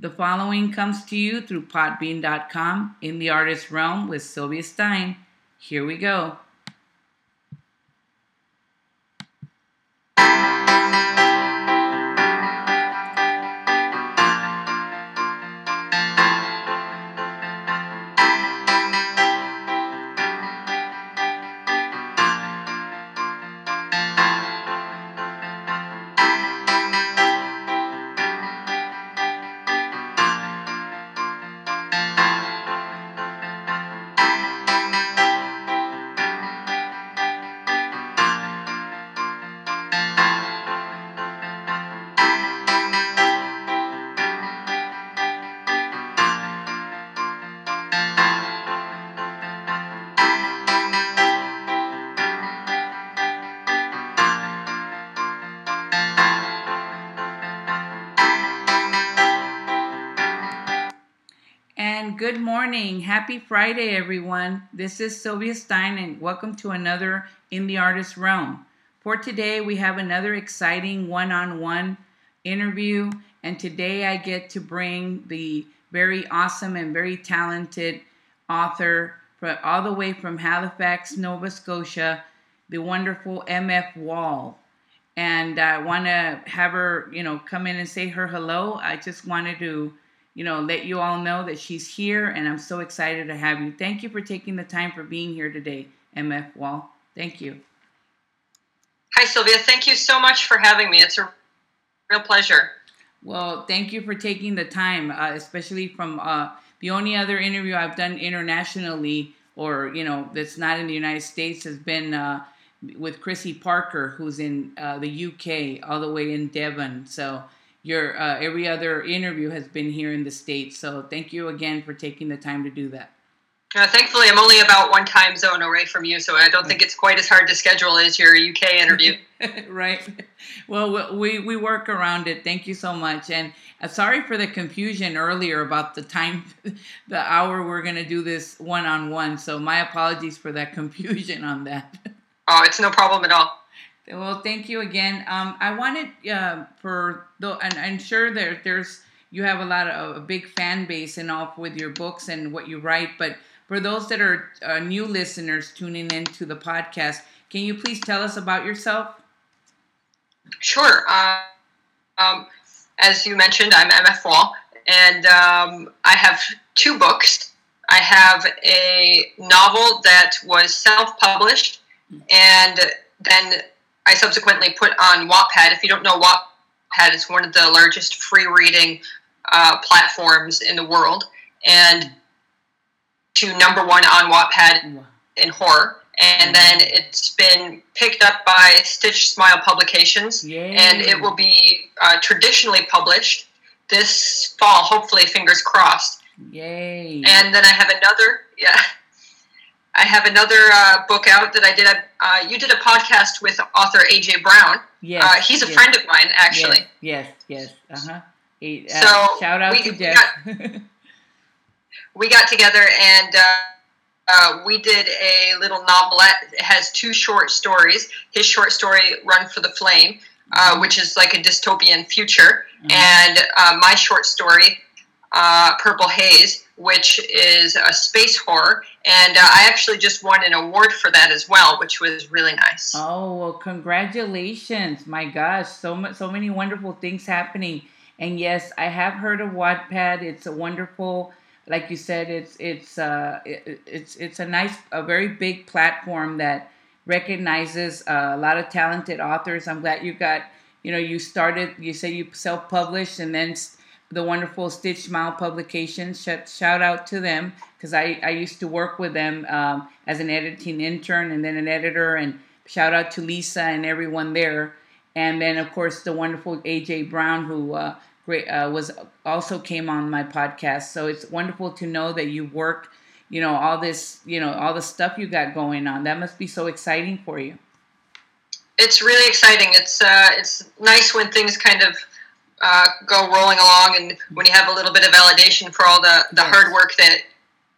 The following comes to you through podbean.com in the artist realm with Sylvia Stein. Here we go. Happy Friday, everyone. This is Sylvia Stein, and welcome to another In the Artist Realm. For today, we have another exciting one on one interview, and today I get to bring the very awesome and very talented author all the way from Halifax, Nova Scotia, the wonderful MF Wahl. And I want to have her, you know, come in and say her hello. I just wanted to you know, let you all know that she's here, and I'm so excited to have you. Thank you for taking the time for being here today, MF Wahl. Thank you. Hi, Sylvia. Thank you so much for having me. It's a real pleasure. Well, thank you for taking the time, uh, especially from uh, the only other interview I've done internationally, or you know, that's not in the United States, has been uh, with Chrissy Parker, who's in uh, the UK, all the way in Devon. So your uh, every other interview has been here in the states. So thank you again for taking the time to do that. Uh, thankfully, I'm only about one time zone away from you, so I don't think it's quite as hard to schedule as your UK interview. right. Well, we we work around it. Thank you so much, and uh, sorry for the confusion earlier about the time, the hour we're gonna do this one on one. So my apologies for that confusion on that. Oh, it's no problem at all. Well, thank you again. Um, I wanted uh, for though, and I'm sure there there's you have a lot of a big fan base and all with your books and what you write. But for those that are uh, new listeners tuning into the podcast, can you please tell us about yourself? Sure. Uh, um, as you mentioned, I'm MF Wahl, and um, I have two books. I have a novel that was self-published, and then I subsequently put on Wattpad. If you don't know Wattpad, it's one of the largest free reading uh, platforms in the world, and to number one on Wattpad in horror. And then it's been picked up by Stitch Smile Publications, Yay. and it will be uh, traditionally published this fall, hopefully, fingers crossed. Yay! And then I have another, yeah. I have another uh, book out that I did. A, uh, you did a podcast with author AJ Brown. Yes, uh, he's a yes. friend of mine, actually. Yes, yes, yes. Uh huh. So, shout out we- to we Jeff. We got together and uh, uh, we did a little novelette. It has two short stories. His short story, "Run for the Flame," uh, which is like a dystopian future, Mhm. and uh, my short story, uh, "Purple Haze," which is a space horror. And uh, I actually just won an award for that as well, which was really nice. Oh well, congratulations! My gosh, so much, so many wonderful things happening. And yes, I have heard of Wattpad. It's a wonderful, like you said, it's it's uh it, it's it's a nice, a very big platform that recognizes uh, a lot of talented authors. I'm glad you got, you know, you started. You say you self-published, and then s- the wonderful Stitch Smile Publications. Shout, shout out to them because I, I used to work with them um, as an editing intern and then an editor. And shout out to Lisa and everyone there. And then of course the wonderful AJ Brown who uh, great uh, was also came on my podcast. So it's wonderful to know that you worked, you know, all this, you know, all the stuff you got going on. That must be so exciting for you. it's really exciting. It's uh, it's nice when things kind of uh, go rolling along, and when you have a little bit of validation for all the, the Yes. hard work that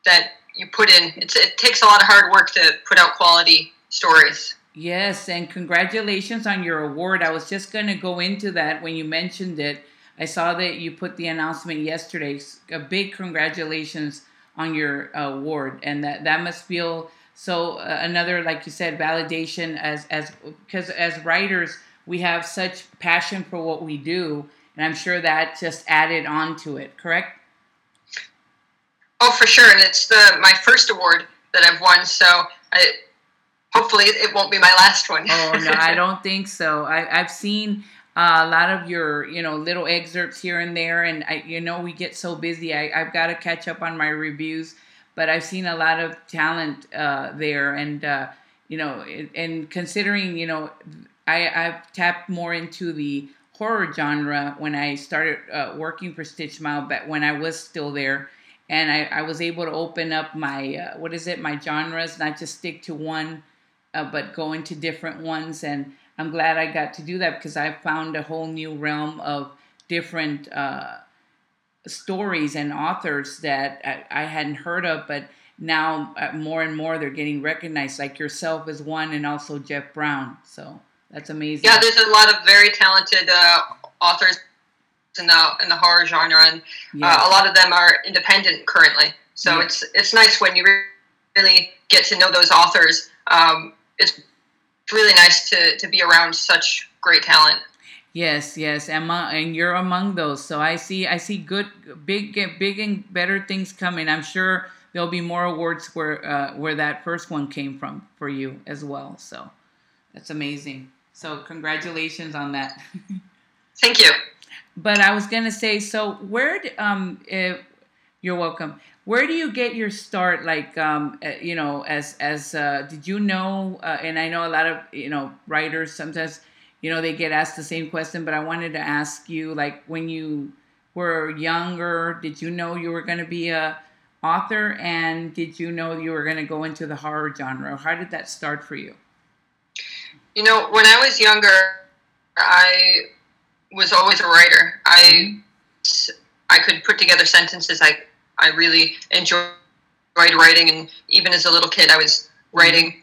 that you put in. It's, it takes a lot of hard work to put out quality stories. Yes, and congratulations on your award. I was just going to go into that when you mentioned it. I saw that you put the announcement yesterday. A big congratulations on your award, and that that must feel so. Uh, another, like you said, validation as as because as writers we have such passion for what we do, and I'm sure that just added on to it. Correct? Oh, for sure, and it's the my first award that I've won. So I hopefully it won't be my last one. oh no, I don't think so. I, I've seen uh, a lot of your you know little excerpts here and there, and I you know we get so busy. I, I've got to catch up on my reviews, but I've seen a lot of talent uh, there, and uh, you know, and considering you know, I I've tapped more into the horror genre when I started uh, working for Stitch Smile, but when I was still there and I, I, was able to open up my uh, what is it my genres not just stick to one uh, but go into different ones. And I'm glad I got to do that because I found a whole new realm of different uh, stories and authors that I, I, hadn't heard of, but now uh, more and more they're getting recognized, like yourself as one, and also Jeff Brown. So that's amazing. Yeah, there's a lot of very talented uh, authors in the in the horror genre, and uh, a lot of them are independent currently. So yeah. it's it's nice when you really get to know those authors. Um, it's really nice to, to be around such great talent. Yes, yes, Emma, and you're among those. So I see, I see good, big, big and better things coming. I'm sure there'll be more awards where uh, where that first one came from for you as well. So that's amazing. So congratulations on that. Thank you. But I was gonna say, so where, um, if, you're welcome where do you get your start like um, uh, you know as as uh, did you know uh, and i know a lot of you know writers sometimes you know they get asked the same question but i wanted to ask you like when you were younger did you know you were going to be a author and did you know you were going to go into the horror genre how did that start for you you know when i was younger i was always a writer i i could put together sentences like I really enjoyed writing, and even as a little kid, I was writing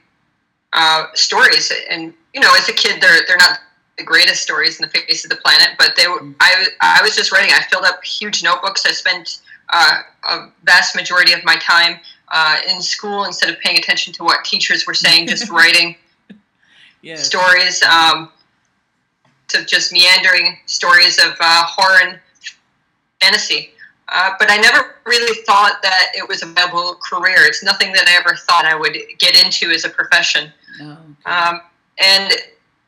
uh, stories. And you know, as a kid, they're they're not the greatest stories in the face of the planet, but they were. I I was just writing. I filled up huge notebooks. I spent uh, a vast majority of my time uh, in school instead of paying attention to what teachers were saying, just writing yes. stories. Um, to just meandering stories of uh, horror and fantasy. Uh, but I never really thought that it was a viable career. It's nothing that I ever thought I would get into as a profession. Oh, okay. um, and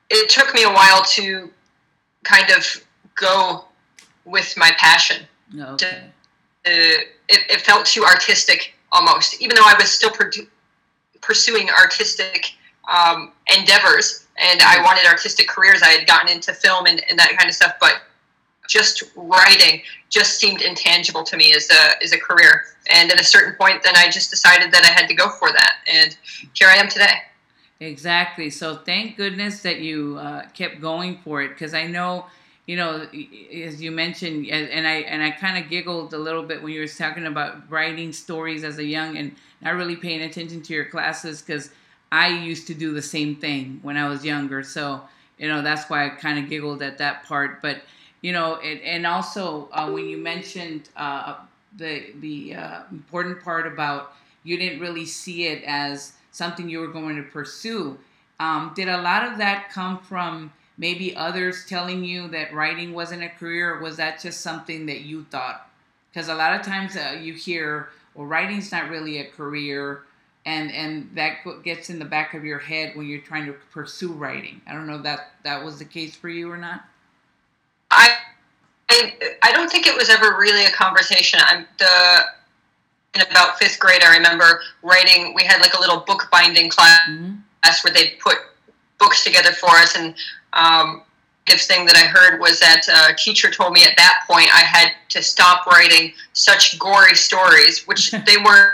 it took me a while to kind of go with my passion. Oh, okay. Uh, it, it, felt too artistic almost, even though I was still per- pursuing artistic um, endeavors and I wanted artistic careers. I had gotten into film and, and that kind of stuff, but just writing just seemed intangible to me as a as a career. And at a certain point, then I just decided that I had to go for that, and here I am today. Exactly. So thank goodness that you uh, kept going for it, because I know, you know, as you mentioned, and I and I kind of giggled a little bit when you were talking about writing stories as a young and not really paying attention to your classes, because I used to do the same thing when I was younger. So you know that's why I kind of giggled at that part, but you know, and, and also uh, when you mentioned uh, the the uh, important part about you didn't really see it as something you were going to pursue. Um, did a lot of that come from maybe others telling you that writing wasn't a career, or was that just something that you thought? Because a lot of times uh, you hear, well, writing's not really a career, and and that gets in the back of your head when you're trying to pursue writing. I don't know if that that was the case for you or not. I, I, I don't think it was ever really a conversation. I'm the in about fifth grade. I remember writing. We had like a little book binding class mm-hmm. where they put books together for us, and um, the thing that I heard was that a teacher told me at that point I had to stop writing such gory stories, which they weren't.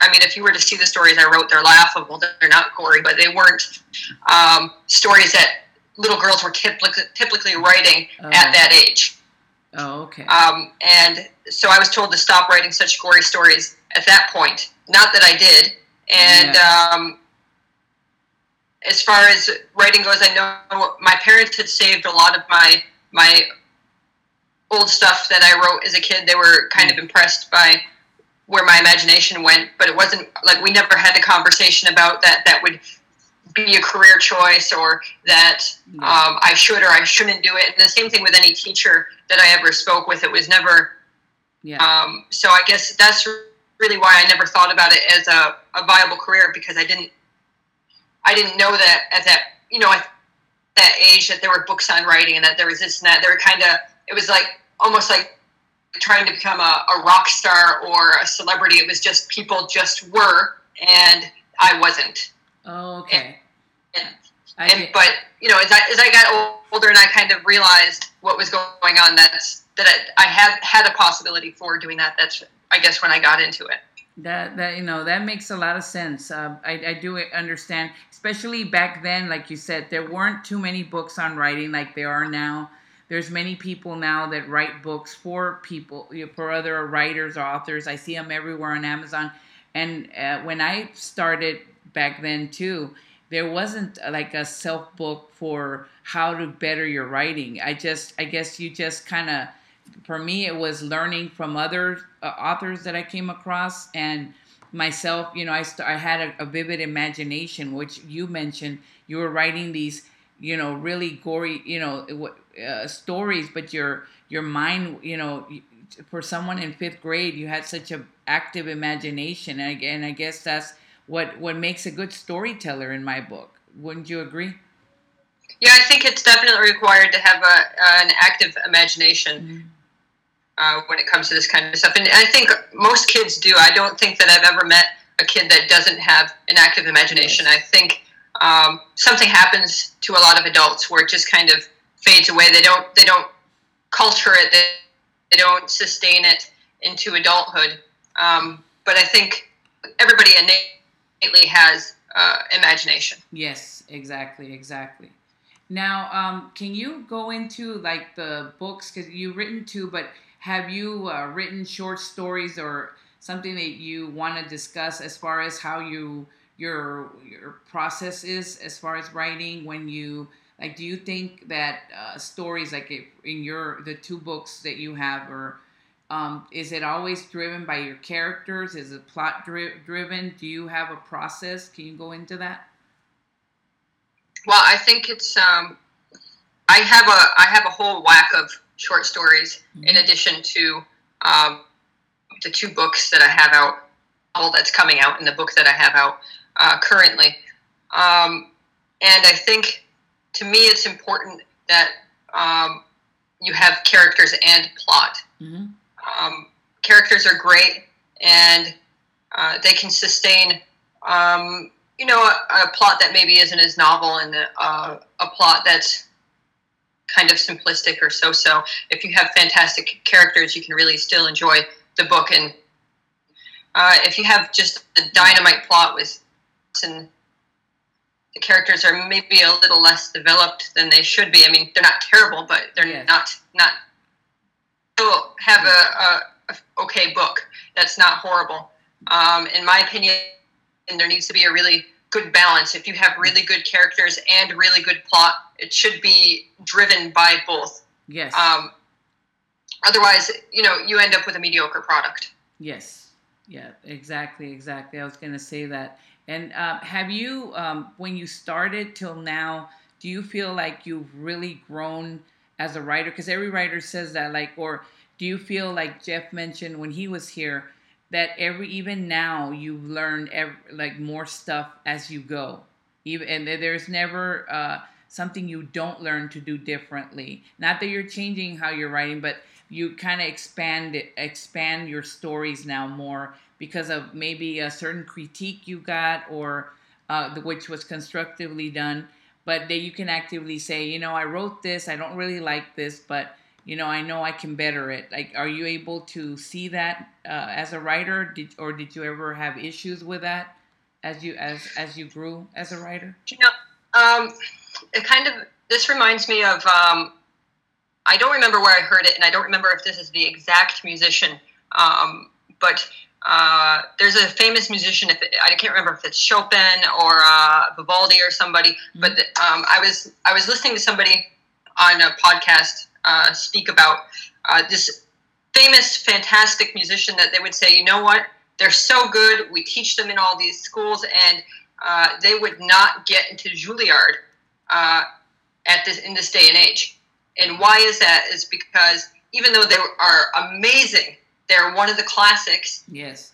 I mean, if you were to see the stories I wrote, they're laughable. They're not gory, but they weren't um, stories that little girls were typically, typically writing oh. at that age. Oh, okay. Um, and so I was told to stop writing such gory stories at that point. Not that I did. And yeah. um, as far as writing goes, I know my parents had saved a lot of my my old stuff that I wrote as a kid. They were kind of impressed by where my imagination went, but it wasn't like we never had a conversation about that. That would be a career choice or that um, I should or I shouldn't do it. And the same thing with any teacher that I ever spoke with. It was never. Yeah. Um, so I guess that's really why I never thought about it as a, a viable career because I didn't. I didn't know that at that you know at that age that there were books on writing and that there was this and that. There were kind of it was like almost like trying to become a, a rock star or a celebrity. It was just people just were, and I wasn't. Oh, okay. And, and, and but you know, as I as I got older and I kind of realized what was going on, that's that I, I had had a possibility for doing that. That's I guess when I got into it. That that you know that makes a lot of sense. Uh, I I do understand, especially back then, like you said, there weren't too many books on writing like there are now there's many people now that write books for people for other writers authors. I see them everywhere on amazon. And uh, when i started back then too there wasn't uh, like a self book for how to better your writing. I just i guess you just kind of for me it was learning from other uh, authors that i came across and myself you know i, st- I had a, a vivid imagination which you mentioned. You were writing these you know really gory you know uh, stories but your your mind you know for someone in fifth grade you had such a active imagination and again i guess that's what what makes a good storyteller in my book. Wouldn't you agree? Yeah i think it's definitely required to have a, an active imagination mm-hmm. uh, when it comes to this kind of stuff and i think most kids do. I don't think that i've ever met a kid that doesn't have an active imagination. I think um, something happens to a lot of adults where it just kind of fades away. They don't they don't culture it. They, they don't sustain it into adulthood. Um, but I think everybody innately has uh, imagination. Yes, exactly, exactly. Now, um, can you go into like the books because you've written two, but have you uh, written short stories or something that you want to discuss as far as how you your your process is as far as writing when you like do you think that uh, stories like in your the two books that you have or um, is it always driven by your characters? Is it plot dri- driven? Do you have a process? Can you go into that? Well i think it's um, i have a i have a whole whack of short stories mm-hmm. in addition to um, the two books that i have out all that's coming out and the book that i have out uh, currently. Um, and I think to me, it's important that um, you have characters and plot. Mm-hmm. Um, characters are great, and uh, they can sustain, um, you know, a, a, plot that maybe isn't as novel and uh, a plot that's kind of simplistic or so-so. If you have fantastic characters, you can really still enjoy the book. And uh, if you have just a dynamite plot with and the characters are maybe a little less developed than they should be. I mean, they're not terrible, but they're yes. not not. Still have a, a, okay book that's not horrible. Um, in my opinion, and there needs to be a really good balance. If you have really good characters and really good plot, it should be driven by both. Yes. Um, otherwise, you know, you end up with a mediocre product. Yes. Yeah. Exactly. Exactly. I was going to say that and uh, have you, um, when you started till now, do you feel like you've really grown as a writer? Because every writer says that, like, or do you feel like Jeff mentioned when he was here that every even now you learn every, like more stuff as you go, even and there's never uh, something you don't learn to do differently. Not that you're changing how you're writing, but you kind of expand it, expand your stories now more because of maybe a certain critique you got or uh, which was constructively done. But that you can actively say you know i wrote this i don't really like this but you know i know i can better it. Like are you able to see that uh, as a writer? Did, or did you ever have issues with that as you as as you grew as a writer? You know um, it kind of this reminds me of um, i don't remember where i heard it and i don't remember if this is the exact musician um, but uh, there's a famous musician. If it, I can't remember if it's Chopin or uh, Vivaldi or somebody, but um, I was I was listening to somebody on a podcast uh, speak about uh, this famous, fantastic musician that they would say, you know what, they're so good. We teach them in all these schools, and uh, they would not get into Juilliard at this in this day and age. And why is that? Is because even though they are amazing, they're one of the classics. Yes,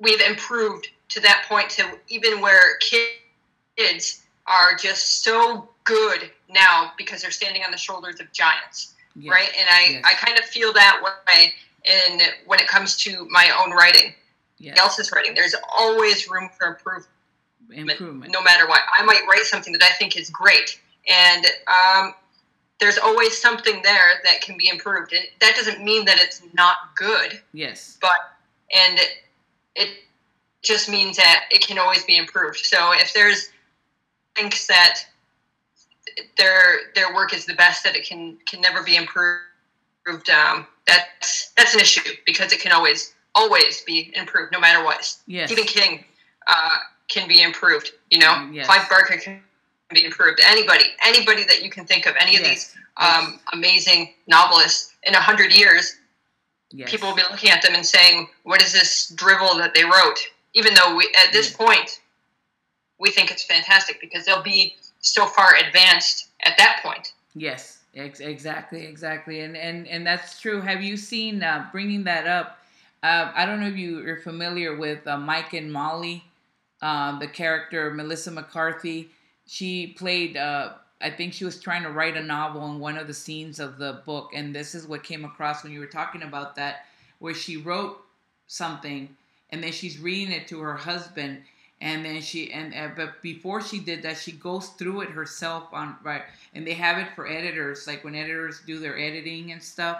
we've improved to that point to even where kids are just so good now because they're standing on the shoulders of giants, yes. right? And I, yes. I kind of feel that way in when it comes to my own writing, yes. else's writing. There's always room for improvement, improvement, no matter what. I might write something that I think is great, and um, there's always something there that can be improved, and that doesn't mean that it's not good. Yes, but and it, it just means that it can always be improved. So if there's thinks that their their work is the best that it can can never be improved um, that's that's an issue because it can always always be improved no matter what yes. stephen king uh, can be improved you know mm, yes. clive barker can be improved anybody anybody that you can think of any of yes. these um, amazing novelists in a hundred years people will be looking at them and saying what is this drivel that they wrote even though we at this point we think it's fantastic because they'll be so far advanced at that point. Yes, ex- exactly, exactly, and and and that's true. Have you seen uh, bringing that up? Uh, I don't know if you are familiar with uh, Mike and Molly, uh, the character Melissa McCarthy. She played. Uh, I think she was trying to write a novel in one of the scenes of the book, and this is what came across when you were talking about that, where she wrote something and then she's reading it to her husband and then she and uh, but before she did that she goes through it herself on right and they have it for editors like when editors do their editing and stuff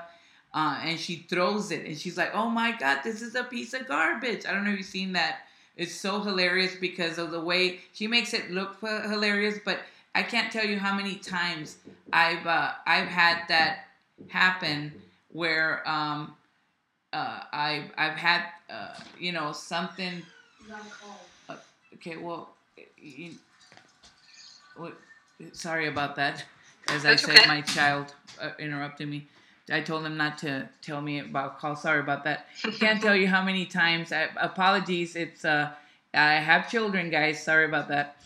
uh, and she throws it and she's like oh my god this is a piece of garbage i don't know if you've seen that it's so hilarious because of the way she makes it look hilarious but i can't tell you how many times i've uh, i've had that happen where um, uh, I've I've had uh, you know something. Uh, okay, well, you, sorry about that. As I said, okay. my child uh, interrupted me. I told him not to tell me about call. Sorry about that. Can't tell you how many times. I, apologies. It's uh, I have children, guys. Sorry about that.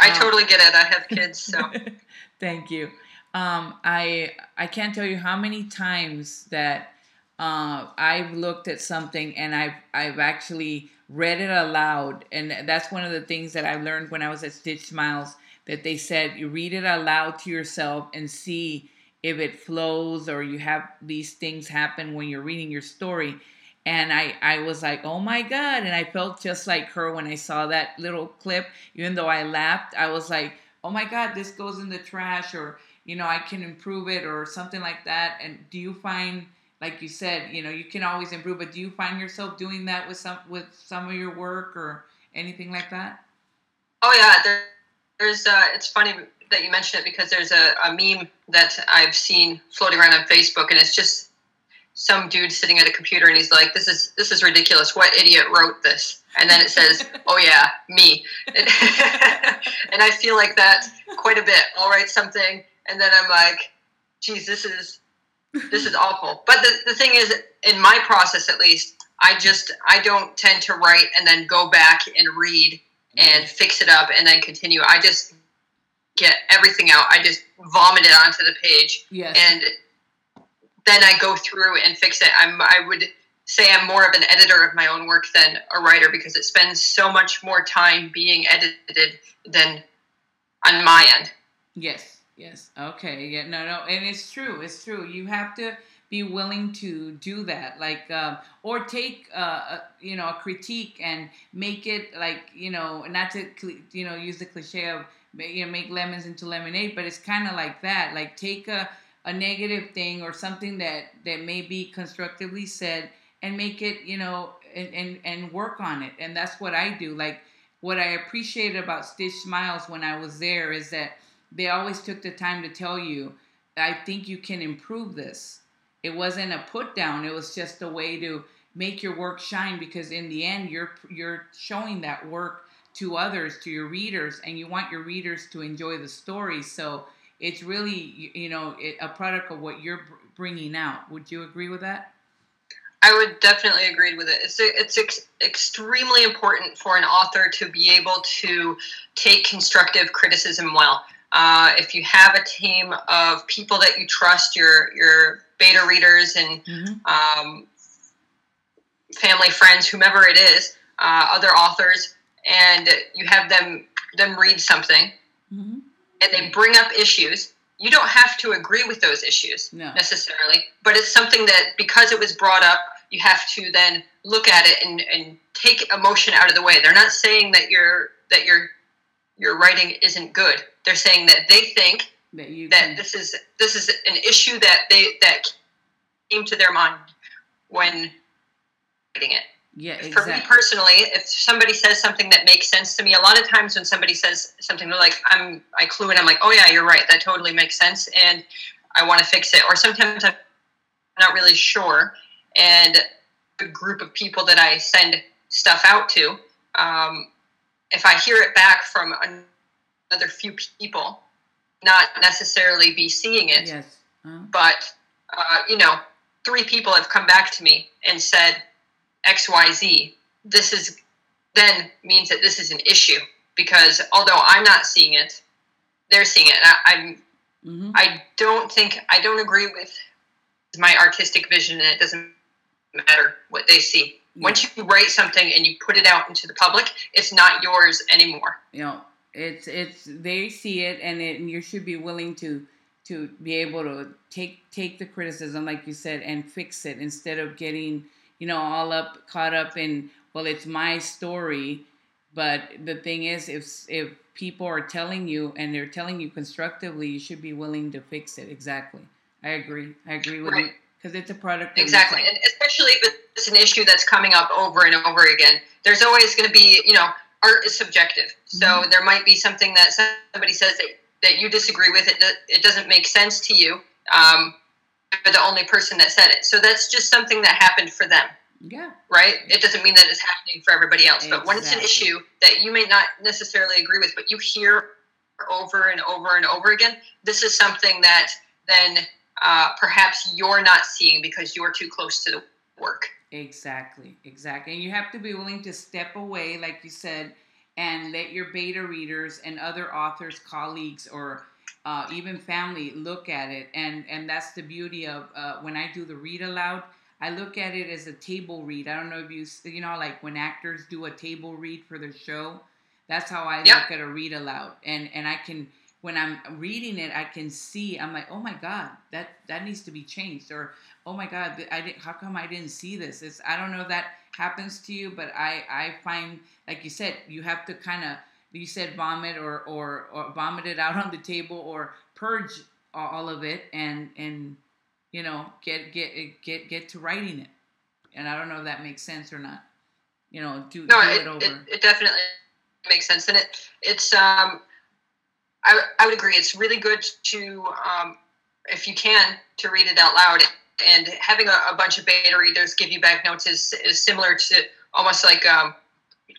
I um, totally get it. I have kids, so. thank you. Um, I I can't tell you how many times that uh, I've looked at something and I've I've actually read it aloud, and that's one of the things that I learned when I was at Stitch Smiles. That they said you read it aloud to yourself and see if it flows or you have these things happen when you're reading your story. And I, I was like, oh my God. And I felt just like her when I saw that little clip. Even though I laughed, I was like, oh my God, this goes in the trash, or, you know, I can improve it, or something like that. And do you find like you said, you know, you can always improve. But do you find yourself doing that with some with some of your work or anything like that? Oh yeah, there, there's. Uh, it's funny that you mentioned it because there's a, a meme that I've seen floating around on Facebook, and it's just some dude sitting at a computer, and he's like, "This is this is ridiculous. What idiot wrote this?" And then it says, "Oh yeah, me." and I feel like that quite a bit. I'll write something, and then I'm like, "Geez, this is this is awful. But the, the thing is, in my process at least, I just I don't tend to write and then go back and read and mm-hmm. fix it up and then continue. I just get everything out. I just vomit it onto the page. Yes. And then I go through and fix it. I'm I would say I'm more of an editor of my own work than a writer because it spends so much more time being edited than on my end. Yes. Yes. Okay. Yeah. No. No. And it's true. It's true. You have to be willing to do that, like, um, or take, uh, a, you know, a critique and make it like, you know, not to, you know, use the cliche of, you know, make lemons into lemonade, but it's kind of like that. Like, take a a negative thing or something that that may be constructively said and make it, you know, and and, and work on it. And that's what I do. Like, what I appreciated about Stitch Smiles when I was there is that they always took the time to tell you, I think you can improve this. It wasn't a put down, it was just a way to make your work shine because in the end you're you're showing that work to others, to your readers and you want your readers to enjoy the story. So it's really you know a product of what you're bringing out. Would you agree with that? I would definitely agree with it. It's it's ex- extremely important for an author to be able to take constructive criticism well. Uh, if you have a team of people that you trust, your your beta readers and mm-hmm. um, family, friends, whomever it is, uh, other authors, and you have them them read something, mm-hmm. and they bring up issues you don't have to agree with those issues no. necessarily, but it's something that because it was brought up, you have to then look at it and, and take emotion out of the way. They're not saying that your that your your writing isn't good. They're saying that they think that, that can... this is this is an issue that they that came to their mind when writing it. Yeah, exactly. For me personally, if somebody says something that makes sense to me, a lot of times when somebody says something, they're like, "I'm," I clue in. I'm like, "Oh yeah, you're right. That totally makes sense," and I want to fix it. Or sometimes I'm not really sure, and the group of people that I send stuff out to, um, if I hear it back from another few people, not necessarily be seeing it, yes. Uh-huh. but uh, you know, three people have come back to me and said XYZ, this is then means that this is an issue because although I'm not seeing it, they're seeing it. I, am mm-hmm. I don't think I don't agree with my artistic vision, and it doesn't matter what they see. Yeah. Once you write something and you put it out into the public, it's not yours anymore. You know, it's it's they see it, and, it, and you should be willing to to be able to take take the criticism, like you said, and fix it instead of getting you know, all up caught up in well, it's my story. But the thing is, if if people are telling you and they're telling you constructively, you should be willing to fix it. Exactly. I agree. I agree with right. you because it's a product. Exactly, and especially if it's an issue that's coming up over and over again. There's always going to be, you know, art is subjective. So mm-hmm. there might be something that somebody says that, that you disagree with. It it doesn't make sense to you. Um, you're the only person that said it. So that's just something that happened for them. Yeah. Right? It doesn't mean that it's happening for everybody else. Exactly. But when it's an issue that you may not necessarily agree with, but you hear over and over and over again, this is something that then uh, perhaps you're not seeing because you're too close to the work. Exactly. Exactly. And you have to be willing to step away, like you said, and let your beta readers and other authors, colleagues, or uh, even family look at it. And and that's the beauty of uh, when I do the read aloud. I look at it as a table read. I don't know if you you know like when actors do a table read for their show. That's how I yep. look at a read aloud, and and I can when I'm reading it, I can see. I'm like, oh my god, that that needs to be changed, or oh my god, I didn't. How come I didn't see this? It's I don't know if that happens to you, but I I find like you said, you have to kind of you said vomit or, or or vomit it out on the table or purge all of it and and you know get get get get to writing it. And i don't know if that makes sense or not. You know do, no, do it, it over. it, it, definitely makes sense. And it it's um I, I would agree. It's really good to um if you can to read it out loud. And having a, a bunch of beta readers give you back notes is, is similar to almost like um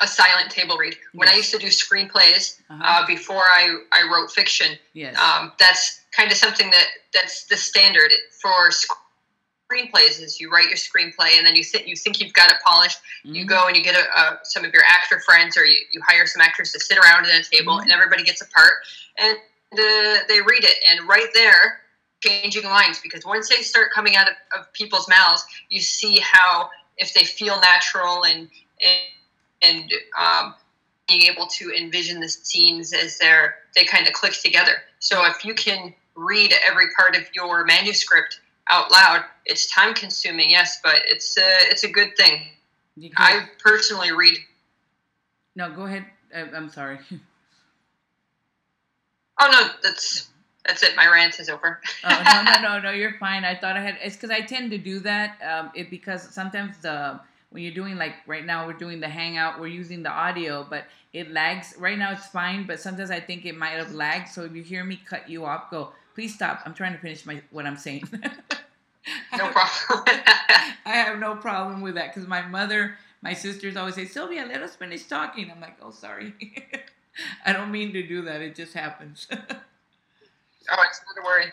a silent table read. When yes. I used to do screenplays uh-huh. uh, before I, I wrote fiction, yes. um, that's kind of something that that's the standard for screenplays. Is you write your screenplay and then you think you think you've got it polished. Mm-hmm. You go and you get a, a, some of your actor friends or you, you hire some actors to sit around at a table mm-hmm. and everybody gets a part and the, they read it and right there changing lines because once they start coming out of, of people's mouths, you see how if they feel natural and, and and um, being able to envision the scenes as they're they kind of click together. So if you can read every part of your manuscript out loud, it's time consuming, yes, but it's a it's a good thing. I personally read. No, go ahead. I'm sorry. oh no, that's that's it. My rant is over. oh no no no no, you're fine. I thought I had. It's because I tend to do that. Um, it because sometimes the when you're doing like right now we're doing the hangout we're using the audio but it lags. Right now it's fine but sometimes i think it might have lagged. So if you hear me cut you off go please stop. I'm trying to finish my what i'm saying. No problem. I have no problem with that because my mother my sisters always say sylvia let us finish talking. I'm like oh sorry. I don't mean to do that. It just happens. Oh it's not a worry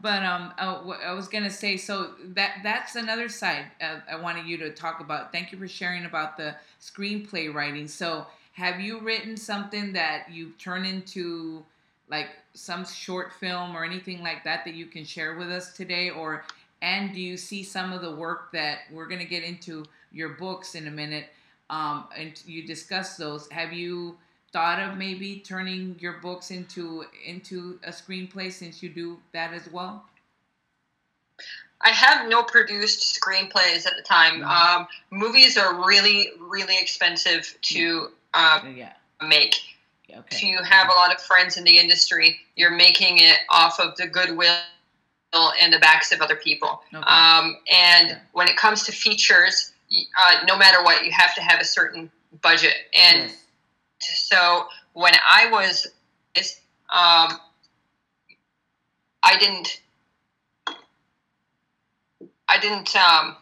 But um, uh, I was gonna say so that that's another side uh, I wanted you to talk about. Thank you for sharing about the screenplay writing. So have you written something that you turn into like some short film or anything like that that you can share with us today, or and do you see some of the work that we're gonna get into your books in a minute? Um, and you discuss those. Have you thought of maybe turning your books into into a screenplay since you do that as well? I have no produced screenplays at the time. Mm-hmm. Um, movies are really, really expensive to um, yeah. make. Okay. If you have a lot of friends in the industry, you're making it off of the goodwill and the backs of other people. Okay. Um, and yeah. when it comes to features, uh, no matter what, you have to have a certain budget. And yes. So when I was, um, I didn't, I didn't, um,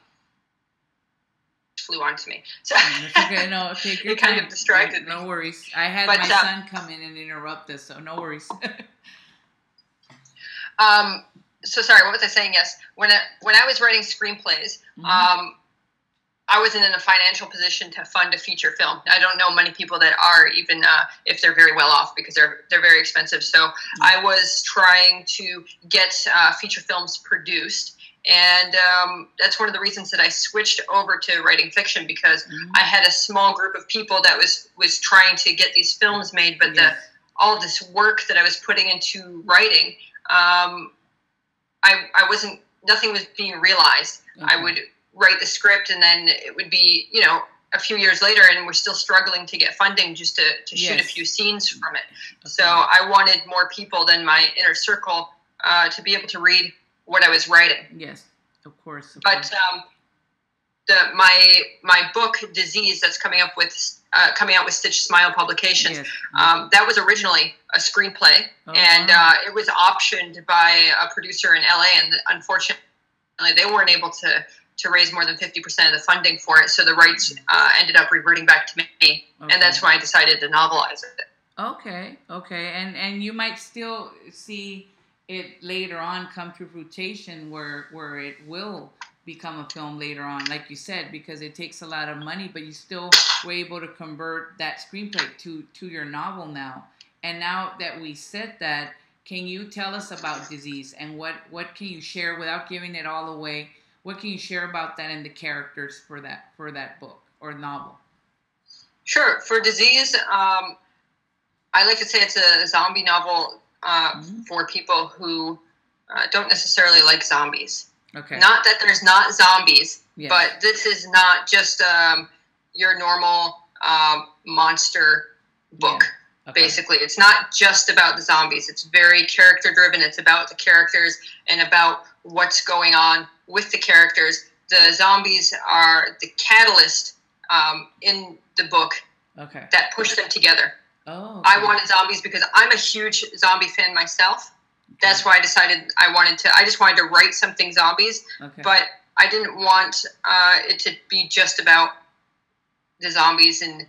flew onto me. So okay, no, take your it time. kind of distracted no, no worries. I had but, my uh, son come in and interrupt us, so no worries. um. So sorry. What was I saying? Yes. When I, when I was writing screenplays, mm-hmm. um, I wasn't in a financial position to fund a feature film. I don't know many people that are, even uh, if they're very well off, because they're they're very expensive. So mm-hmm. I was trying to get uh, feature films produced, and um, that's one of the reasons that I switched over to writing fiction because mm-hmm. I had a small group of people that was was trying to get these films made, but yes. the all this work that I was putting into writing, um, I I wasn't nothing was being realized. Okay. I would write the script and then it would be you know a few years later and we're still struggling to get funding just to, to shoot a few scenes from it okay. so i wanted more people than my inner circle uh, to be able to read what i was writing yes of course of but course. Um, the my my book disease that's coming up with uh, coming out with stitch smile publications yes. um, that was originally a screenplay oh, and wow. uh, it was optioned by a producer in la and unfortunately they weren't able to to raise more than 50% of the funding for it. So the rights uh, ended up reverting back to me. Okay. And that's why I decided to novelize it. Okay. Okay. And, and you might still see it later on come to fruition where, where it will become a film later on, like you said, because it takes a lot of money, but you still were able to convert that screenplay to, to your novel now. And now that we said that, can you tell us about disease and what, what can you share without giving it all away? What can you share about that and the characters for that for that book or novel? Sure. For disease, um, I like to say it's a zombie novel uh, mm-hmm. for people who uh, don't necessarily like zombies. Okay. Not that there's not zombies, yes. but this is not just um, your normal um, monster book. Yeah. Okay. Basically, it's not just about the zombies. It's very character driven. It's about the characters and about what's going on with the characters. The zombies are the catalyst um, in the book okay. that push them together. Oh, okay. I wanted zombies because I'm a huge zombie fan myself. Okay. That's why I decided I wanted to. I just wanted to write something zombies, okay. but I didn't want uh, it to be just about the zombies. And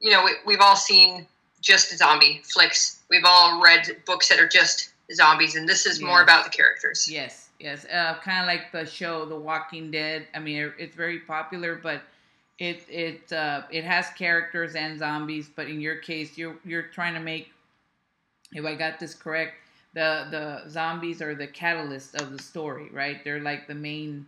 you know, we, we've all seen just zombie flicks. We've all read books that are just zombies, and this is yes. more about the characters. Yes. Yes, uh, kind of like the show The Walking Dead. I mean, it's very popular, but it it uh, it has characters and zombies. But in your case, you're you're trying to make, if I got this correct, the the zombies are the catalyst of the story, right? They're like the main.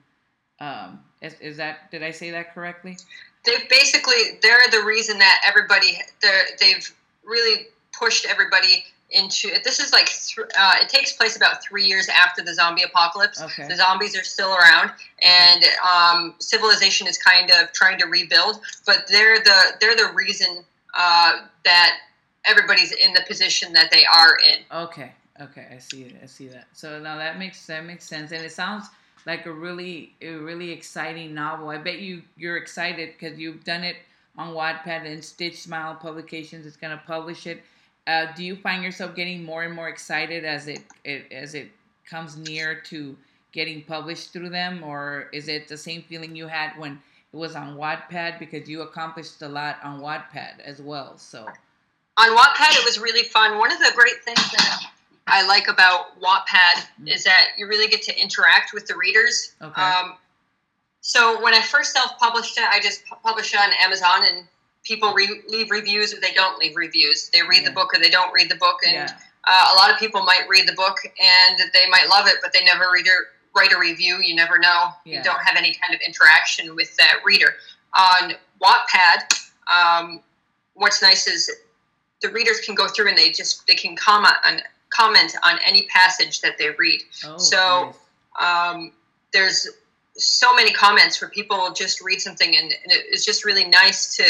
Um, is, is that did I say that correctly? They basically they're the reason that everybody they they've really pushed everybody into it. this is like th- uh, it takes place about three years after the zombie apocalypse. Okay. the zombies are still around and um, civilization is kind of trying to rebuild but they're the they're the reason uh, that everybody's in the position that they are in. Okay. Okay. I see it. I see that. So now that makes that makes sense. And it sounds like a really a really exciting novel. I bet you you're excited because you've done it on wattpad and stitch smile publications is going to publish it uh, do you find yourself getting more and more excited as it, it as it comes near to getting published through them, or is it the same feeling you had when it was on Wattpad because you accomplished a lot on Wattpad as well? So on Wattpad, it was really fun. One of the great things that I like about Wattpad is that you really get to interact with the readers. Okay. Um, so when I first self-published it, I just published it on Amazon, and people re- leave reviews or they don't leave reviews. They read yeah. the book or they don't read the book, and yeah. uh, a lot of people might read the book and they might love it, but they never read or write a review. You never know. Yeah. You don't have any kind of interaction with that reader. On Wattpad, um, what's nice is the readers can go through and they just they can comment on comment on any passage that they read. Oh, so nice. um, there's so many comments where people just read something and, and it's just really nice to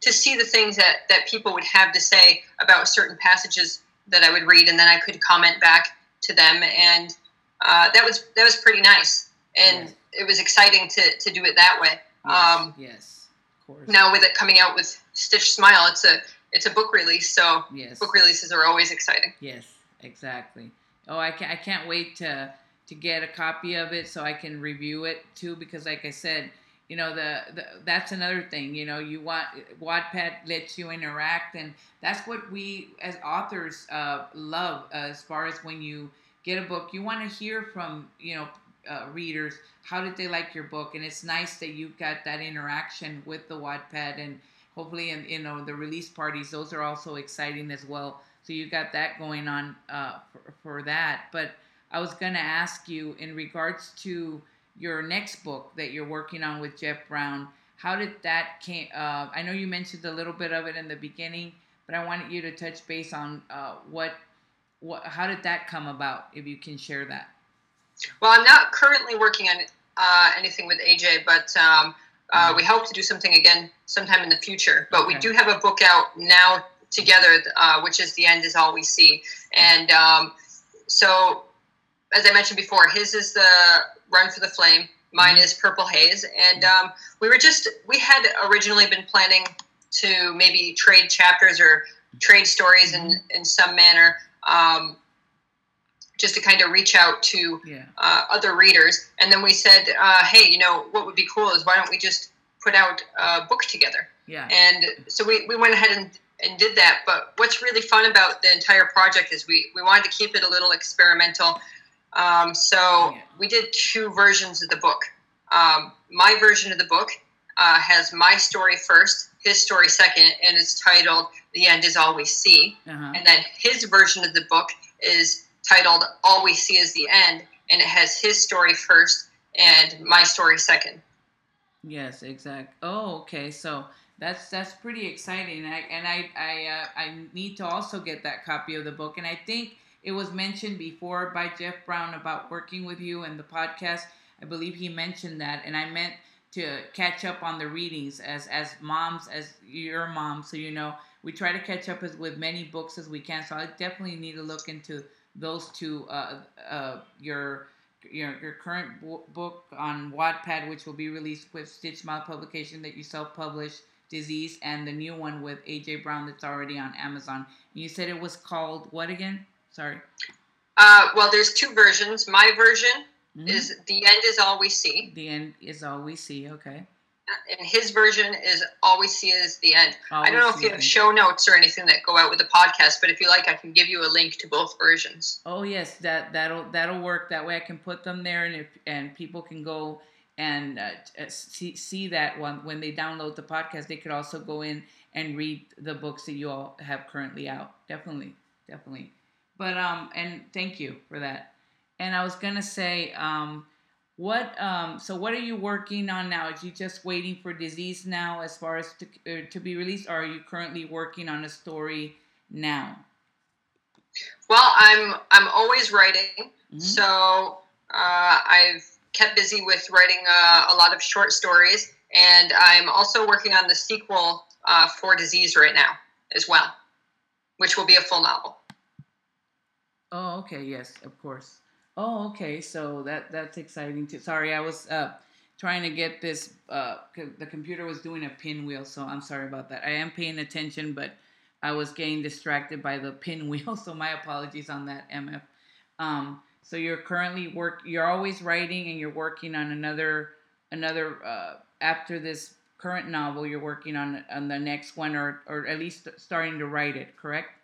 to see the things that that people would have to say about certain passages that I would read and then I could comment back to them and uh, that was that was pretty nice and yes. it was exciting to to do it that way. Yes. Um, yes, of course. Now with it coming out with Stitch Smile, it's a it's a book release, so yes. book releases are always exciting. Yes, exactly. Oh, I can't I can't wait to to get a copy of it so I can review it too because like I said, you know the, the that's another thing you know you want Wattpad lets you interact and that's what we as authors uh, love uh, as far as when you get a book you want to hear from you know uh, readers how did they like your book? And it's nice that you got that interaction with the Wattpad and hopefully and you know the release parties those are also exciting as well. So you got that going on uh, for, for that. But I was going to ask you in regards to your next book that you're working on with Jeff Brown. How did that came? Uh, I know you mentioned a little bit of it in the beginning, but I wanted you to touch base on uh, what, what, how did that come about? If you can share that. Well, I'm not currently working on uh, anything with AJ, but um, uh, mm-hmm. we hope to do something again sometime in the future. But okay. we do have a book out now together, uh, which is "The End Is All We See," and um, so as I mentioned before, his is the Run for the Flame. Mine mm-hmm. is Purple Haze, and um, we were just we had originally been planning to maybe trade chapters or trade stories in mm-hmm. in some manner, um, just to kind of reach out to yeah. uh, other readers. And then we said, uh, hey, you know, what would be cool is why don't we just put out a book together? Yeah. And so we, we went ahead and, and did that. But what's really fun about the entire project is we, we wanted to keep it a little experimental. Um, so we did two versions of the book. Um, my version of the book uh, has my story first, his story second, and it's titled "The End Is All We See." Uh-huh. And then his version of the book is titled "All We See Is the End," and it has his story first and my story second. Yes, exact. Oh, okay. So that's that's pretty exciting. I, and I I uh, I need to also get that copy of the book, and I think it was mentioned before by Jeff Brown about working with you and the podcast. I believe he mentioned that, and I meant to catch up on the readings as as moms, as your mom, so you know we try to catch up as, with many books as we can. So I definitely need to look into those two. Uh, uh, your your your current book on Wattpad, which will be released with Stitch Smile publication that you self published, Disease, and the new one with AJ Brown that's already on Amazon. You said it was called what again? Sorry. Uh, well, there's two versions. My version mm-hmm. is the end is all we see. The end is all we see. Okay. And his version is all we see is the end. All I don't know if you have show notes or anything that go out with the podcast, but if you like, I can give you a link to both versions. Oh yes, that that'll that'll work. That way, I can put them there, and if and people can go and uh, uh see, see that one when they download the podcast, they could also go in and read the books that you all have currently out. Definitely, definitely. But um, and thank you for that. And I was gonna say, um, what um, so what are you working on now? Is you just waiting for disease now, as far as to uh, to be released, or are you currently working on a story now? Well, I'm I'm always writing, mm-hmm. so uh, I've kept busy with writing uh, a lot of short stories, and I'm also working on the sequel uh, for Disease right now as well, which will be a full novel. Oh, okay. Yes, of course. Oh, okay. So that that's exciting too. Sorry, I was uh, trying to get this. Uh, the computer was doing a pinwheel, so I'm sorry about that. I am paying attention, but I was getting distracted by the pinwheel, so my apologies on that, MF. Um, so you're currently work. You're always writing, and you're working on another another uh, after this current novel. You're working on on the next one, or or at least starting to write it. Correct?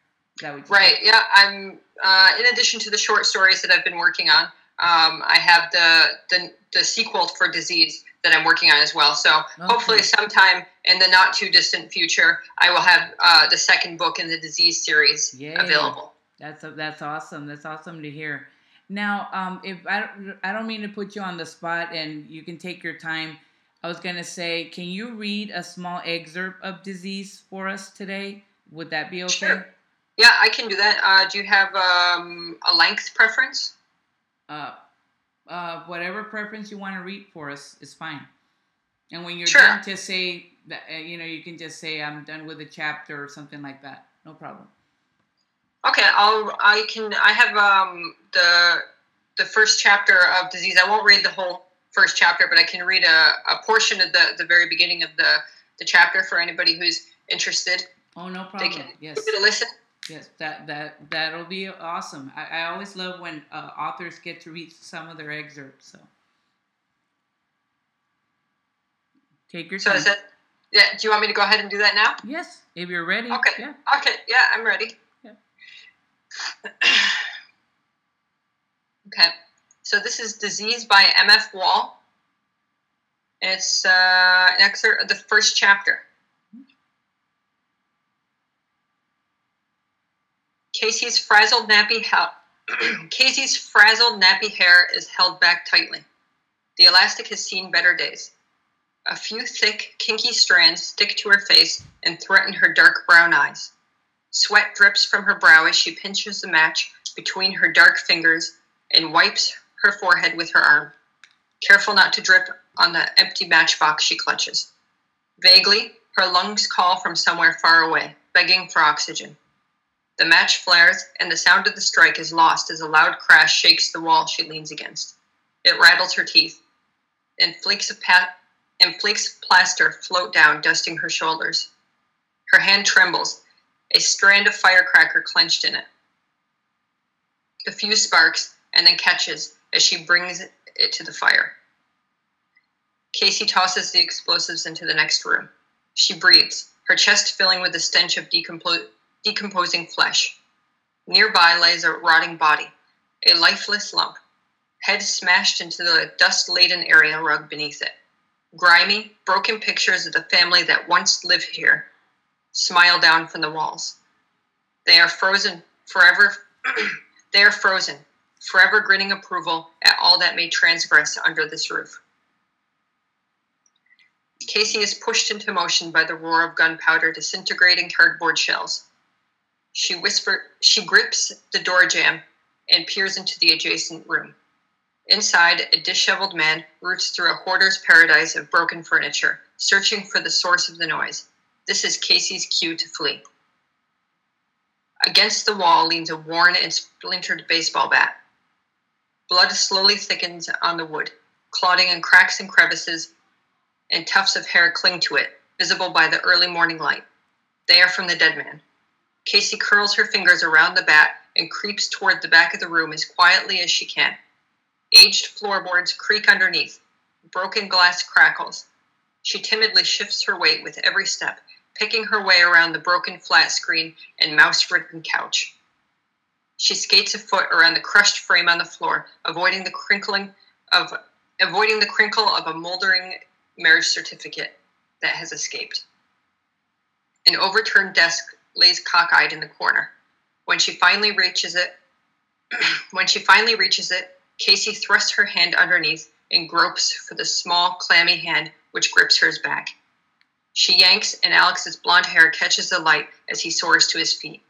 Right. Yeah. I'm. Uh, in addition to the short stories that I've been working on, um, I have the, the the sequel for Disease that I'm working on as well. So okay. hopefully, sometime in the not too distant future, I will have uh, the second book in the Disease series Yay. available. That's a, that's awesome. That's awesome to hear. Now, um, if I don't, I don't mean to put you on the spot, and you can take your time. I was gonna say, can you read a small excerpt of Disease for us today? Would that be okay? Sure. Yeah, I can do that. Uh, do you have um, a length preference? Uh, uh, whatever preference you want to read for us is fine. And when you're sure. done, just say that uh, you know you can just say I'm done with the chapter or something like that. No problem. Okay, I'll I can I have um the the first chapter of disease. I won't read the whole first chapter, but I can read a, a portion of the the very beginning of the the chapter for anybody who's interested. Oh no problem. They can yes. give it a listen. Yes, that that that'll be awesome. I, I always love when uh, authors get to read some of their excerpts. So take your so time. So is it? Yeah. Do you want me to go ahead and do that now? Yes, if you're ready. Okay. Yeah. Okay. Yeah, I'm ready. Yeah. okay. So this is Disease by M.F. Wahl. It's uh, an excerpt of the first chapter. Casey's frazzled nappy Casey's frazzled nappy hair is held back tightly. The elastic has seen better days. A few thick, kinky strands stick to her face and threaten her dark brown eyes. Sweat drips from her brow as she pinches the match between her dark fingers and wipes her forehead with her arm, careful not to drip on the empty matchbox she clutches. Vaguely, her lungs call from somewhere far away, begging for oxygen. The match flares, and the sound of the strike is lost as a loud crash shakes the wall she leans against. It rattles her teeth, and flakes of, pat- and flakes of plaster float down, dusting her shoulders. Her hand trembles, a strand of firecracker clenched in it. The fuse sparks and then catches as she brings it to the fire. Casey tosses the explosives into the next room. She breathes, her chest filling with the stench of decomposed decomposing flesh. Nearby lies a rotting body, a lifeless lump, head smashed into the dust laden area rug beneath it. Grimy, broken pictures of the family that once lived here smile down from the walls. They are frozen forever. they are frozen, forever grinning approval at all that may transgress under this roof. Casey is pushed into motion by the roar of gunpowder disintegrating cardboard shells. She whispers, she grips the door jamb and peers into the adjacent room. Inside, a disheveled man roots through a hoarder's paradise of broken furniture, searching for the source of the noise. This is Casey's cue to flee. Against the wall leans a worn and splintered baseball bat. Blood slowly thickens on the wood, clotting in cracks and crevices, and tufts of hair cling to it, visible by the early morning light. They are from the dead man. Casey curls her fingers around the bat and creeps toward the back of the room as quietly as she can. Aged floorboards creak underneath. Broken glass crackles. She timidly shifts her weight with every step, picking her way around the broken flat screen and mouse ridden couch. She skates a foot around the crushed frame on the floor, avoiding the crinkling of avoiding the crinkle of a moldering marriage certificate that has escaped. An overturned desk lays cockeyed in the corner. When she finally reaches it, when she finally reaches it, Casey thrusts her hand underneath and gropes for the small, clammy hand which grips hers back. She yanks, and Alex's blonde hair catches the light as he soars to his feet.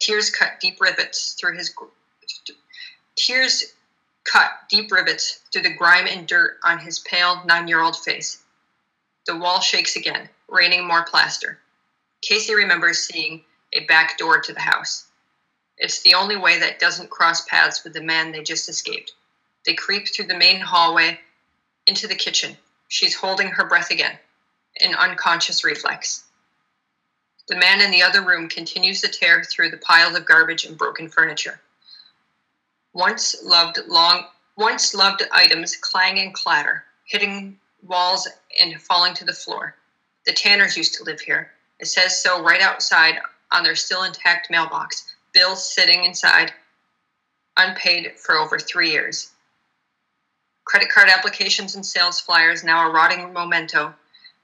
Tears cut deep rivets through his tears cut deep rivets through the grime and dirt on his pale nine-year-old face. The wall shakes again, raining more plaster. Casey remembers seeing a back door to the house. It's the only way that doesn't cross paths with the man they just escaped. They creep through the main hallway into the kitchen. She's holding her breath again, an unconscious reflex. The man in the other room continues to tear through the piles of garbage and broken furniture. Once loved long once loved items clang and clatter, hitting walls and falling to the floor. The Tanners used to live here, it says so right outside on their still intact mailbox, bills sitting inside, unpaid for over three years. Credit card applications and sales flyers now a rotting memento.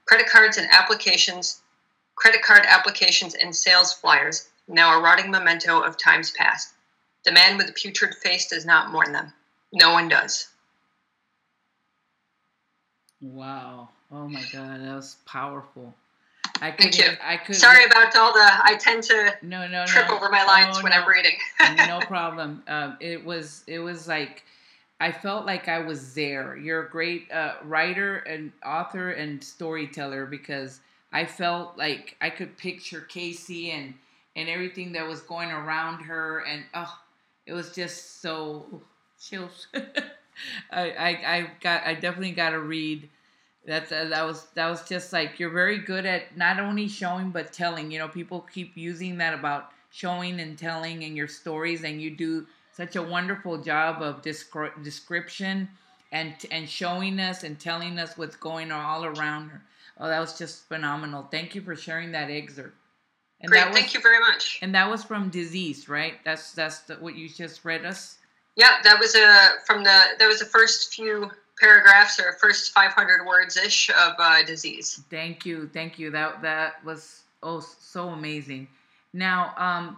Credit cards and applications, credit card applications and sales flyers now a rotting memento of times past. The man with the putrid face does not mourn them. No one does. Wow. Oh my God, that was powerful. I could, Thank you. I could. Sorry about all the. I tend to no no trip no. over my lines oh, when no. I'm reading. no problem. Um, it was it was like I felt like I was there. You're a great uh, writer and author and storyteller because I felt like I could picture Casey and and everything that was going around her and oh, it was just so chills. I, I I got I definitely got to read that's uh, that was that was just like you're very good at not only showing but telling. You know, people keep using that about showing and telling and your stories, and you do such a wonderful job of descri- description and and showing us and telling us what's going on all around her. Oh, that was just phenomenal. Thank you for sharing that excerpt. And Great, that was, thank you very much. And that was from Disease, right? That's that's the, what you just read us. Yeah, that was a uh, from the that was the first few paragraphs or first 500 words ish of uh, disease. Thank you, thank you. That that was oh so amazing. Now, um,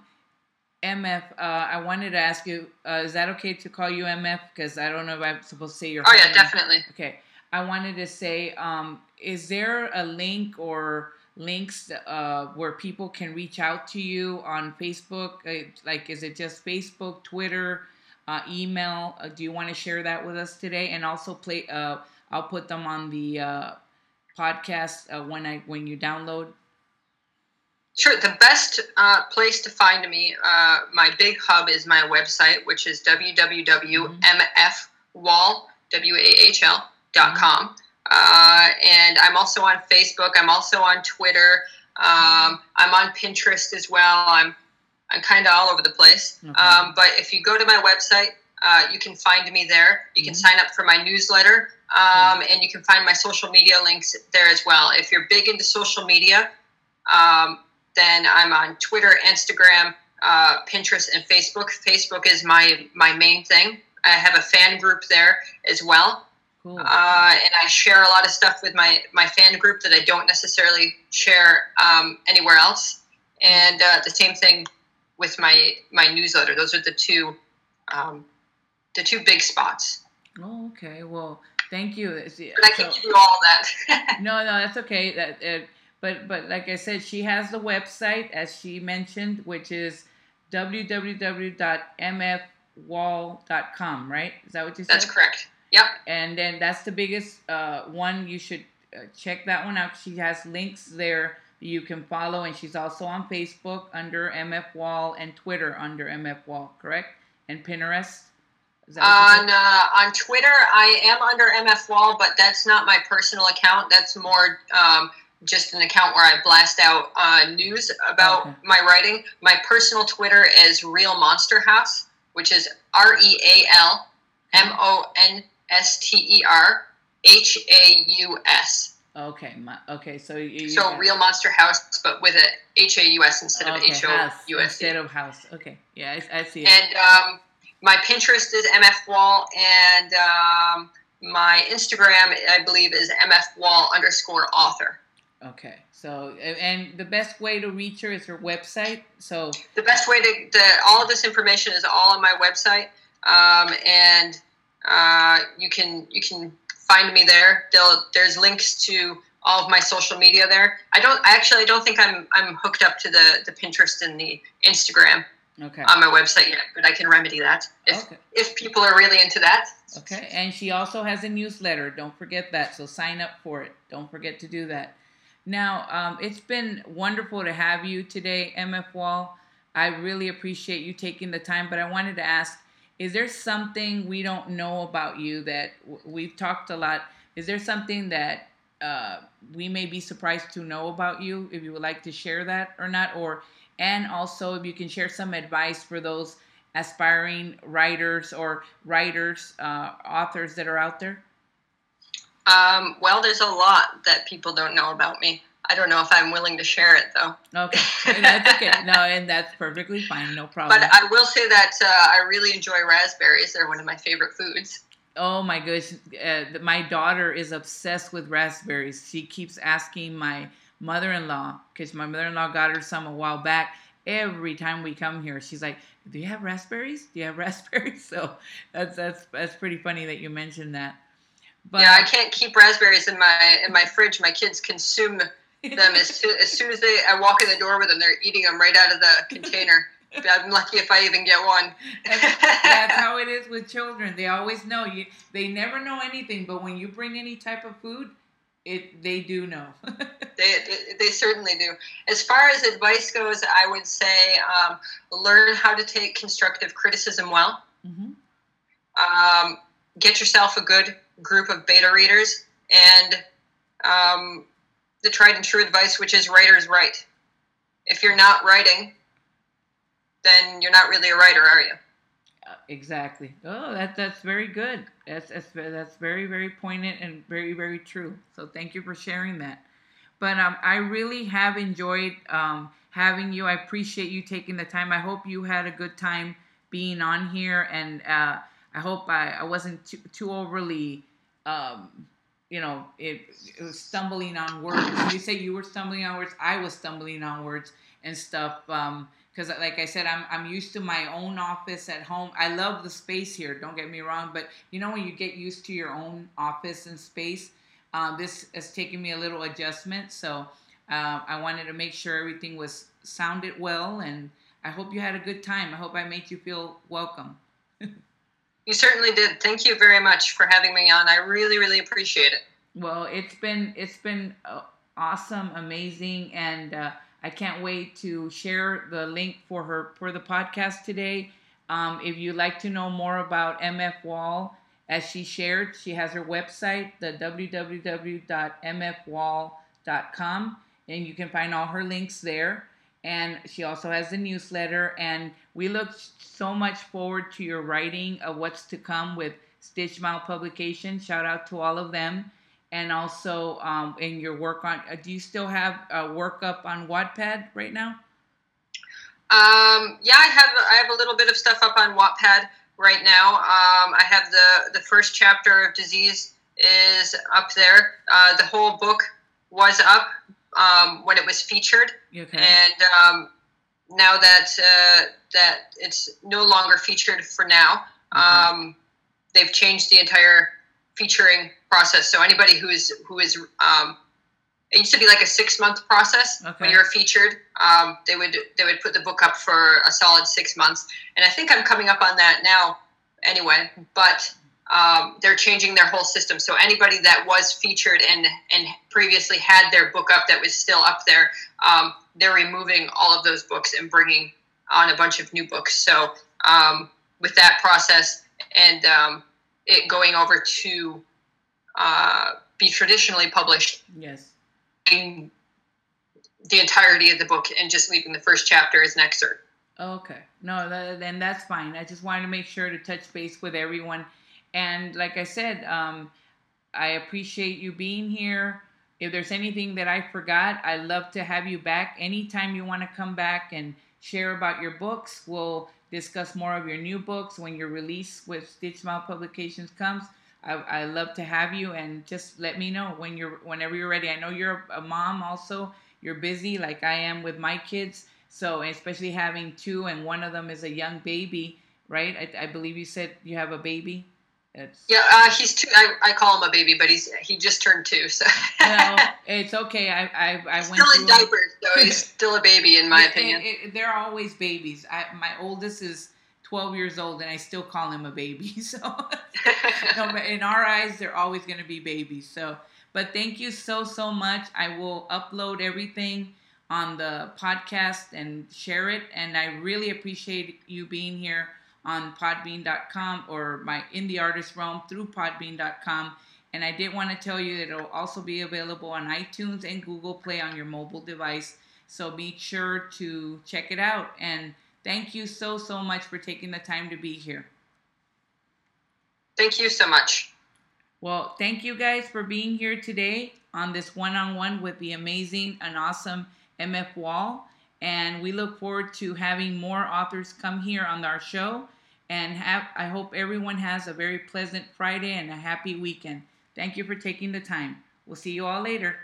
MF, uh, I wanted to ask you, uh, is that okay to call you MF? Because I don't know if I'm supposed to say your. Oh yeah, name. definitely. Okay, I wanted to say, um, is there a link or links uh, where people can reach out to you on Facebook? Uh, like, is it just Facebook, Twitter? Uh, email. Uh, do you want to share that with us today? And also play. Uh, I'll put them on the uh, podcast uh, when I when you download. Sure. The best uh, place to find me, my big hub is my website, which is www.mfwahl w a h l dot and I'm also on Facebook. I'm also on Twitter. Um, I'm on Pinterest as well. I'm I'm kind of all over the place. Okay. Um, but if you go to my website, uh, you can find me there. You can mm-hmm. sign up for my newsletter, um, and you can find my social media links there as well. If you're big into social media, um, then I'm on Twitter, Instagram, uh, Pinterest, and Facebook. Facebook is my my main thing. I have a fan group there as well. Cool. Uh, and I share a lot of stuff with my, my fan group that I don't necessarily share um, anywhere else. And uh, the same thing with my my newsletter. Those are the two um, the two big spots. Oh, okay. Well, thank you. But I can so, do all that. no, no, that's okay. That, uh, but but like I said, she has the website as she mentioned, which is www.mfwahl.com. Right? Is that what you said? That's correct. Yep. And then that's the biggest uh, one. You should uh, check that one out. She has links there you can follow, and she's also on Facebook under MF Wahl and Twitter under MF Wahl, correct? And Pinterest. On uh, on Twitter, I am under MF Wahl, but that's not my personal account. That's more um, just an account where I blast out uh, news about okay. my writing. My personal Twitter is Real Monster House, which is R E A L M O N S T E R H A U S. Okay, my, okay, so you, so real Monster House, but with a H A U S instead of H O U S instead of house. Okay, yeah, I, I see it. And um, my Pinterest is MF Wahl, and um, my Instagram, I believe, is MF Wahl underscore author. Okay, so and the best way to reach her is her website. So the best way to the, all of this information is all on my website, um, and uh, you can you can find me there. They'll, there's links to all of my social media there. I don't I actually I don't think I'm I'm hooked up to the the Pinterest and the Instagram okay. on my website yet, but I can remedy that if okay. if people are really into that. Okay, and she also has a newsletter. Don't forget that. So sign up for it. Don't forget to do that. Now, um, it's been wonderful to have you today, MF Wahl. I really appreciate you taking the time, but I wanted to ask is there something we don't know about you that we've talked a lot? Is there something that uh, we may be surprised to know about you? If you would like to share that or not, or and also if you can share some advice for those aspiring writers or writers, uh, authors that are out there. Um, well, there's a lot that people don't know about me. I don't know if I'm willing to share it though. Okay, that's okay. No, and that's perfectly fine. No problem. But I will say that uh, I really enjoy raspberries. They're one of my favorite foods. Oh my gosh, uh, my daughter is obsessed with raspberries. She keeps asking my mother-in-law because my mother-in-law got her some a while back. Every time we come here, she's like, "Do you have raspberries? Do you have raspberries?" So that's that's that's pretty funny that you mentioned that. But, yeah, I can't keep raspberries in my in my fridge. My kids consume them as, soon, as soon as they I walk in the door with them. They're eating them right out of the container. I'm lucky if I even get one. that's, that's, how it is with children. They always know you. They never know anything, but when you bring any type of food, it they do know. they, they certainly do. As far as advice goes, I would say um, learn how to take constructive criticism well. Mm-hmm. Um, get yourself a good group of beta readers, and um, the tried and true advice, which is writers write. If you're not writing, then you're not really a writer, are you? Uh, exactly. Oh, that that's very good. That's that's that's very very poignant and very very true. So thank you for sharing that. But um, I really have enjoyed um, having you. I appreciate you taking the time. I hope you had a good time being on here, and uh, I hope I, I wasn't too, too overly, um, you know, it, it was stumbling on words. You say you were stumbling on words. I was stumbling on words and stuff. Um, because like I said, I'm I'm used to my own office at home. I love the space here. Don't get me wrong, but you know when you get used to your own office and space, uh, this has taken me a little adjustment. So uh, I wanted to make sure everything was sounded well, and I hope you had a good time. I hope I made you feel welcome. you certainly did. Thank you very much for having me on. I really really appreciate it. Well, it's been it's been uh, awesome, amazing, and uh, I can't wait to share the link for her for the podcast today. Um, if you'd like to know more about MF Wahl, as she shared, she has her website, the www.mfwahl.com, and you can find all her links there. And she also has the newsletter, and we look so much forward to your writing of what's to come with Stitch Mouth Publication. Shout out to all of them and also um, in your work on. Uh, do you still have work up on Wattpad right now? Um, yeah, I have. I have a little bit of stuff up on Wattpad right now. Um, I have the the first chapter of Disease is up there. Uh, the whole book was up um, when it was featured, okay. and um, now that uh, that it's no longer featured for now, mm-hmm. they've changed the entire featuring process. So anybody who is who is um, it used to be like a six month process okay. when you're featured. Um, they would they would put the book up for a solid six months, and I think I'm coming up on that now. Anyway, but um, they're changing their whole system. So anybody that was featured and and previously had their book up that was still up there, um, they're removing all of those books and bringing on a bunch of new books. So um, with that process and um, it going over to uh, be traditionally published. Yes. In the entirety of the book and just leaving the first chapter as an excerpt. Okay. No, then that's fine. I just wanted to make sure to touch base with everyone. And like I said, um, I appreciate you being here. If there's anything that I forgot, I'd love to have you back anytime you want to come back and share about your books. We'll discuss more of your new books when your release with Stitch Mouth Publications comes. I, I love to have you and just let me know when you're whenever you're ready. I know you're a mom also. You're busy like I am with my kids. So especially having two and one of them is a young baby, right? I, I believe you said you have a baby. It's, yeah, uh, he's two. I, I call him a baby, but he's he just turned two. So no, it's okay. I I, I went still in diapers, so he's still a baby in my it, opinion. It, it, they're always babies. I, my oldest is 12 years old and I still call him a baby. So no, in our eyes, they're always going to be babies. So, but thank you so, so much. I will upload everything on the podcast and share it. And I really appreciate you being here on podbean.com or my indie artist realm through podbean.com. And I did want to tell you that it'll also be available on iTunes and Google Play on your mobile device. So be sure to check it out. And Thank you so, so much for taking the time to be here. Thank you so much. Well, thank you guys for being here today on this one on one with the amazing and awesome MF Wahl. And we look forward to having more authors come here on our show. And have, I hope everyone has a very pleasant Friday and a happy weekend. Thank you for taking the time. We'll see you all later.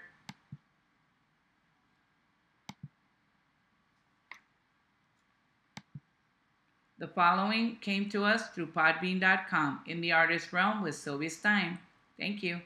The following came to us through podbean.com in the artist realm with Sylvia Stein. Thank you.